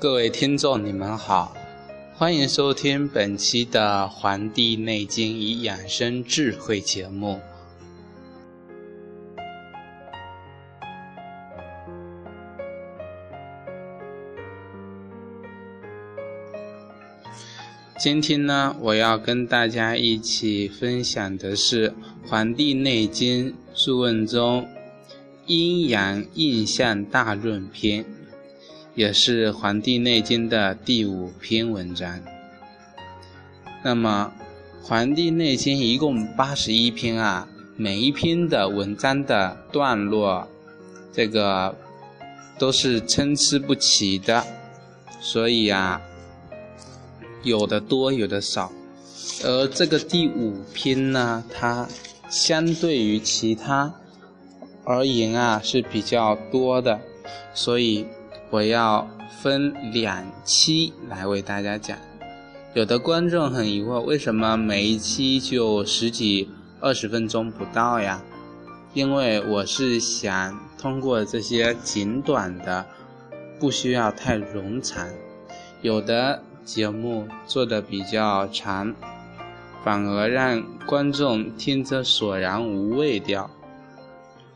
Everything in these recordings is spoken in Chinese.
各位听众，你们好，欢迎收听本期的《黄帝内经与养生智慧》节目。今天呢，我要跟大家一起分享的是《黄帝内经·素问》中《阴阳应象大论篇》。也是《黄帝内经》的第五篇文章。那么，《黄帝内经》一共八十一篇啊，每一篇的文章的段落，这个都是参差不齐的，所以啊，有的多，有的少。而这个第五篇呢，它相对于其他而言啊是比较多的，所以。我要分两期来为大家讲。有的观众很疑惑，为什么每一期就十几、二十分钟不到呀？因为我是想通过这些简短的，不需要太冗长。有的节目做的比较长，反而让观众听着索然无味掉。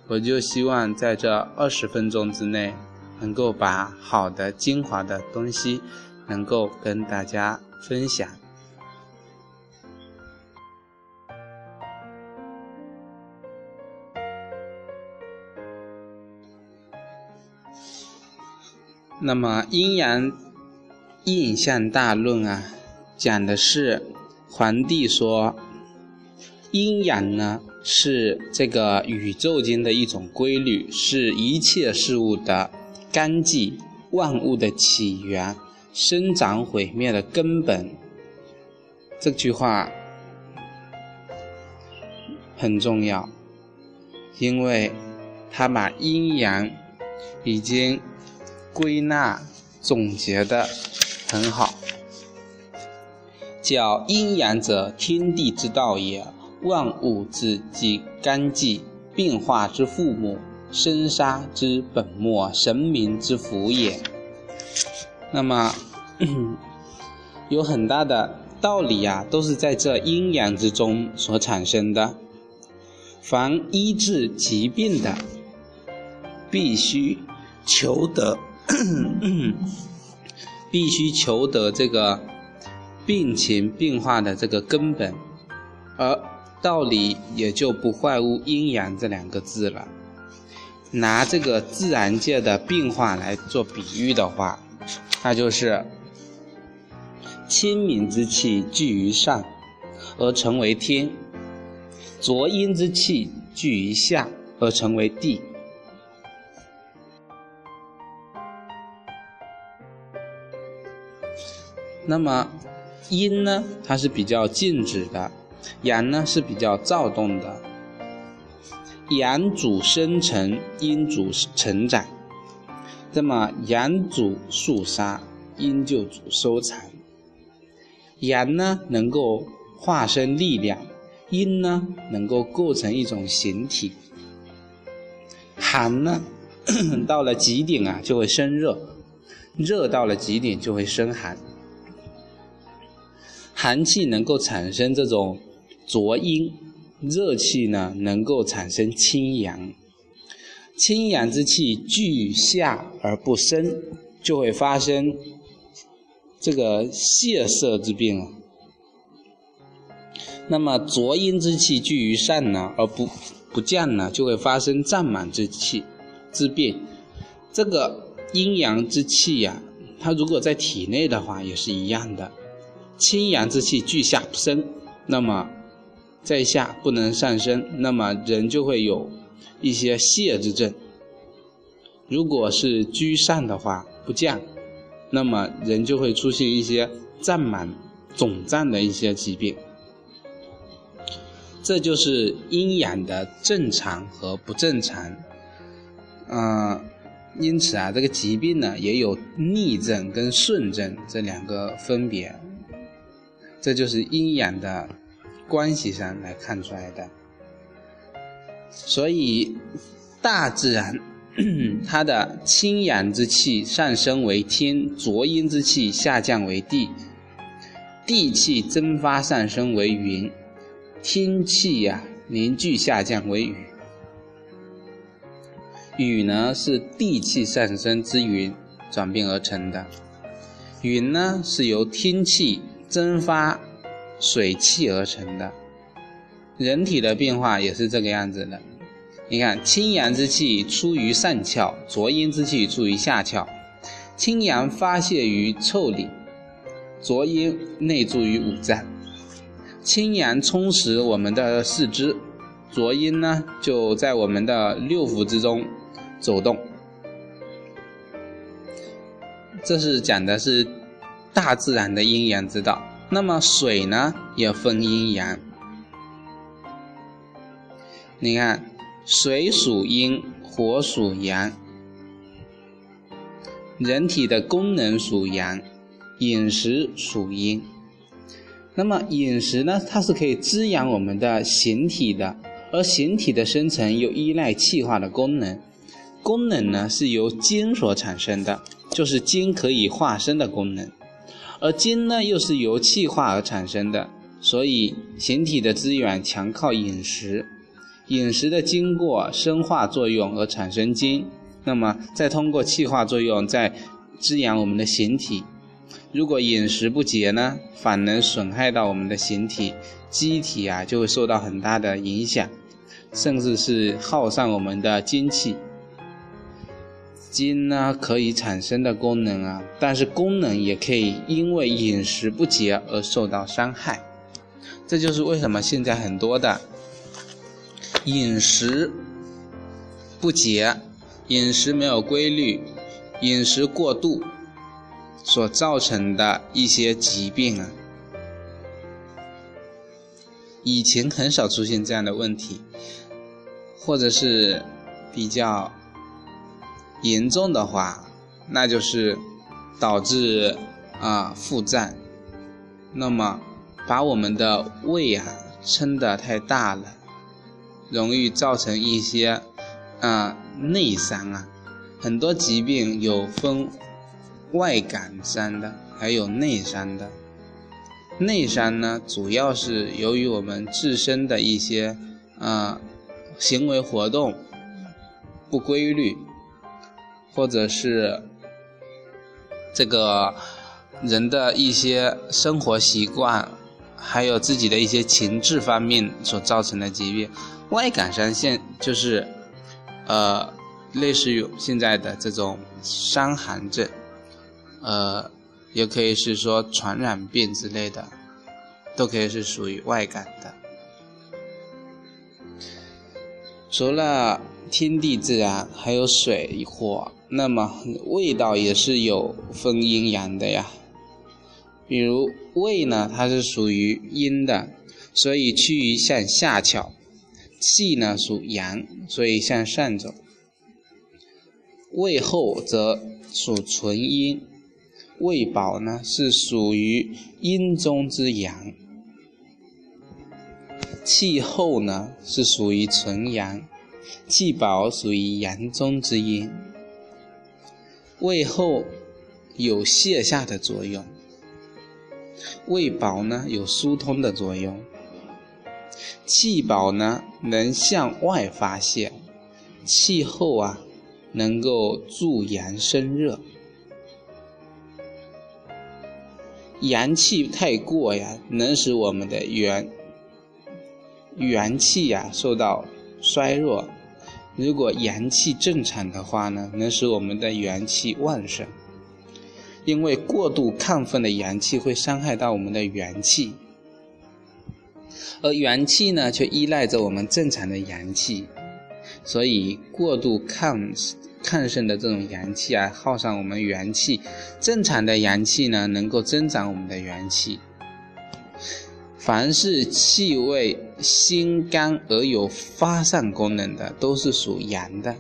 我就希望在这二十分钟之内。能够把好的精华的东西，能够跟大家分享。那么阴阳印象大论啊，讲的是皇帝说，阴阳呢是这个宇宙间的一种规律，是一切事物的。干季，万物的起源，生长毁灭的根本。这句话很重要，因为他把阴阳已经归纳总结的很好，叫阴阳者，天地之道也，万物之纪干季，变化之父母。生杀之本末，神明之福也。那么 有很大的道理啊，都是在这阴阳之中所产生的。凡医治疾病的，必须求得，必须求得这个病情变化的这个根本，而道理也就不坏乎阴阳这两个字了。拿这个自然界的变化来做比喻的话，那就是清明之气聚于上而成为天，浊阴之气聚于下而成为地。那么阴呢，它是比较静止的；阳呢是比较躁动的。阳主生成，阴主成长。那么阳主肃杀，阴就主收藏。阳呢能够化身力量，阴呢能够构成一种形体。寒呢 到了极点啊就会生热，热到了极点就会生寒。寒气能够产生这种浊阴。热气呢，能够产生清阳，清阳之气聚下而不生，就会发生这个泄色之病啊。那么浊阴之气聚于上呢，而不不降呢，就会发生胀满之气之病。这个阴阳之气呀，它如果在体内的话，也是一样的，清阳之气聚下不生，那么。在下不能上升，那么人就会有一些泄之症；如果是居上的话不降，那么人就会出现一些胀满、肿胀的一些疾病。这就是阴阳的正常和不正常。嗯，因此啊，这个疾病呢也有逆症跟顺症这两个分别。这就是阴阳的关系上来看出来的。所以，大自然 它的清阳之气上升为天，浊阴之气下降为地，地气蒸发上升为云。天气呀，凝聚下降为雨。雨呢是地气上升之云转变而成的，云呢是由天气蒸发水气而成的。人体的变化也是这个样子的。你看，清阳之气出于上窍，浊阴之气出于下窍。清阳发泄于腠理，浊阴内注于五脏。清阳充实我们的四肢，浊阴呢就在我们的六腑之中走动。这是讲的是大自然的阴阳之道。那么水呢也分阴阳。你看，水属阴，火属阳，人体的功能属阳，饮食属阴。那么饮食呢？它是可以滋养我们的形体的，而形体的生成又依赖气化的功能。功能呢是由精所产生的，就是精可以化生的功能，而精呢又是由气化而产生的。所以形体的资源强靠饮食，饮食的经过生化作用而产生精，那么再通过气化作用再滋养我们的形体。如果饮食不节呢，反能损害到我们的形体，机体啊就会受到很大的影响，甚至是耗上我们的精气。筋呢可以产生的功能啊，但是功能也可以因为饮食不节而受到伤害。这就是为什么现在很多的饮食不节、饮食没有规律、饮食过度。所造成的一些疾病啊，以前很少出现这样的问题，或者是比较严重的话，那就是导致啊腹胀，那么把我们的胃啊撑得太大了，容易造成一些啊内伤啊，很多疾病有分。外感伤的，还有内伤的。内伤呢，主要是由于我们自身的一些啊行为活动不规律，或者是这个人的一些生活习惯，还有自己的一些情志方面所造成的疾病。外感伤现就是呃类似于现在的这种伤寒症。呃，也可以是说传染病之类的，都可以是属于外感的。除了天地自然，还有水火，那么味道也是有分阴阳的呀。比如胃呢，它是属于阴的，所以趋于向下翘；气呢属阳，所以向上走。胃厚则属纯阴。胃饱呢是属于阴中之阳，气厚呢是属于纯阳，气饱属于阳中之阴。胃厚有泻下的作用，胃饱呢有疏通的作用，气饱呢能向外发泄，气厚啊能够助阳生热。阳气太过呀，能使我们的元元气呀受到衰弱；如果阳气正常的话呢，能使我们的元气旺盛。因为过度亢奋的阳气会伤害到我们的元气，而元气呢却依赖着我们正常的阳气，所以过度亢。亢盛的这种阳气啊，耗上我们元气。正常的阳气呢，能够增长我们的元气。凡是气味辛甘而有发散功能的，都是属阳的；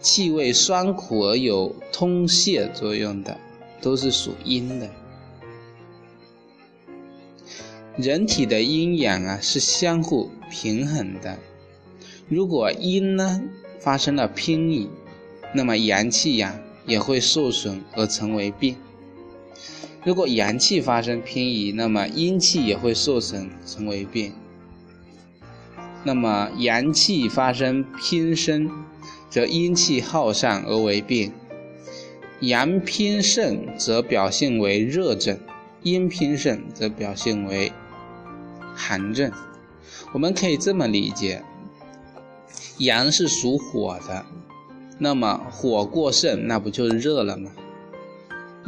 气味酸苦而有通泄作用的，都是属阴的。人体的阴阳啊是相互平衡的，如果阴呢发生了偏移，那么阳气呀也会受损而成为病。如果阳气发生偏移，那么阴气也会受损成为病。那么阳气发生偏盛，则阴气耗散而为病；阳偏盛，则表现为热症；阴偏盛，则表现为寒症。我们可以这么理解：阳是属火的，那么火过盛，那不就热了吗？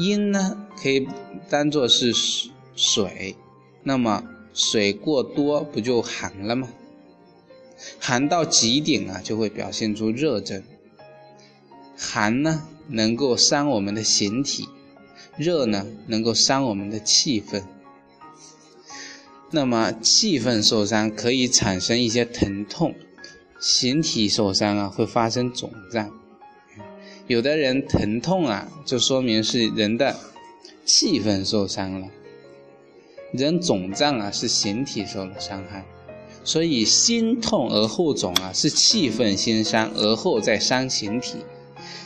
阴呢，可以当做是水，那么水过多不就寒了吗？寒到极点啊，就会表现出热症。寒呢，能够伤我们的形体；热呢，能够伤我们的气氛。那么气氛受伤可以产生一些疼痛，形体受伤啊，会发生肿胀。有的人疼痛啊，就说明是人的气氛受伤了；人肿胀啊，是形体受了伤害。所以心痛而后肿啊，是气氛先伤，而后再伤形体；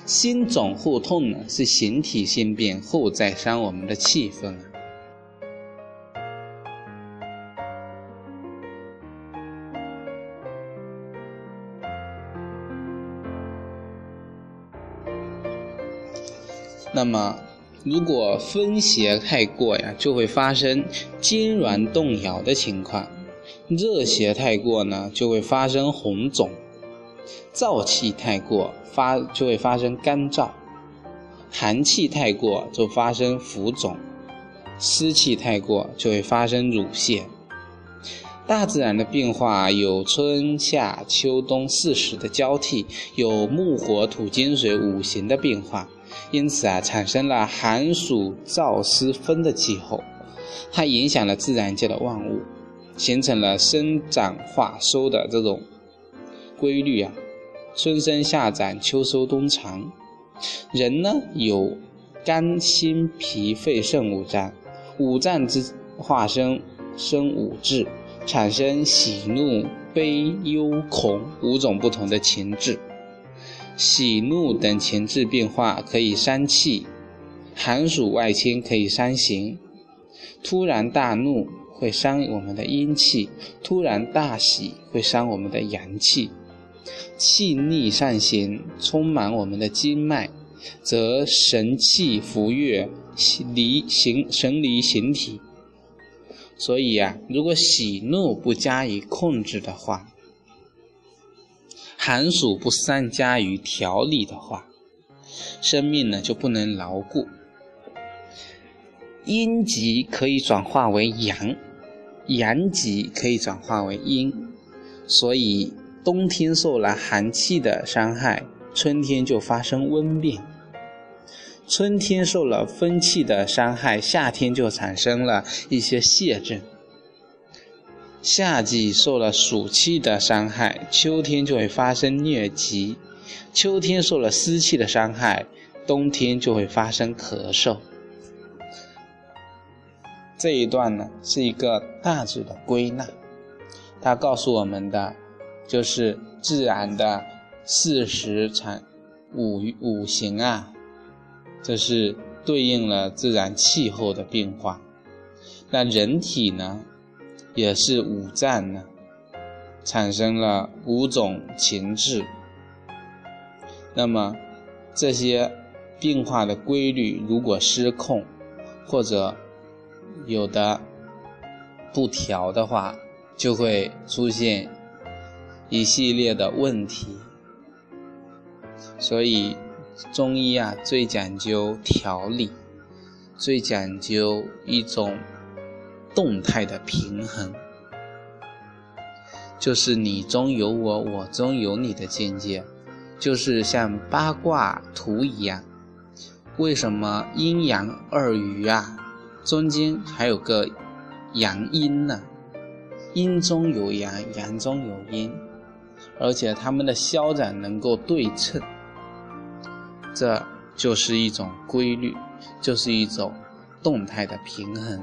心肿后痛呢，是形体先变，后再伤我们的气氛啊。那么，如果风邪太过呀，就会发生筋挛动摇的情况；热邪太过呢，就会发生红肿；燥气太过发就会发生干燥；寒气太过就发生浮肿；湿气太过就会发生乳泻。大自然的变化有春夏秋冬四时的交替，有木火土金水五行的变化。因此啊，产生了寒暑燥湿风的气候，它影响了自然界的万物，形成了生长化收的这种规律啊。春生夏长，秋收冬藏。人呢有肝心脾肺肾五脏，五脏之化生生五志，产生喜怒悲忧恐五种不同的情志。喜怒等情志变化可以伤气，寒暑外侵可以伤形。突然大怒会伤我们的阴气，突然大喜会伤我们的阳气。气逆上行，充满我们的经脉，则神气浮越，离形神离形体。所以啊，如果喜怒不加以控制的话，寒暑不善加于调理的话，生命呢就不能牢固。阴极可以转化为阳，阳极可以转化为阴。所以冬天受了寒气的伤害，春天就发生温病；春天受了风气的伤害，夏天就产生了一些泄症。夏季受了暑气的伤害，秋天就会发生疟疾；秋天受了湿气的伤害，冬天就会发生咳嗽。这一段呢是一个大致的归纳，它告诉我们的就是自然的四时产五五行啊，这是对应了自然气候的变化。那人体呢？也是五脏呢，产生了五种情志。那么这些变化的规律如果失控，或者有的不调的话，就会出现一系列的问题。所以中医啊，最讲究调理，最讲究一种。动态的平衡，就是你中有我，我中有你的境界，就是像八卦图一样。为什么阴阳二余啊？中间还有个阳阴呢？阴中有阳，阳中有阴，而且它们的消长能够对称，这就是一种规律，就是一种动态的平衡。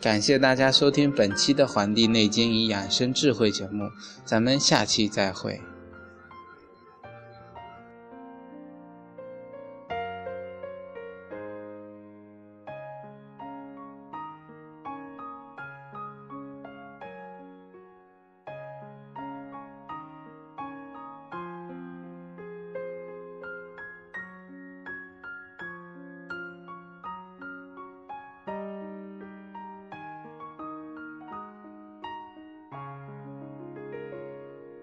感谢大家收听本期的《黄帝内经与养生智慧》节目，咱们下期再会。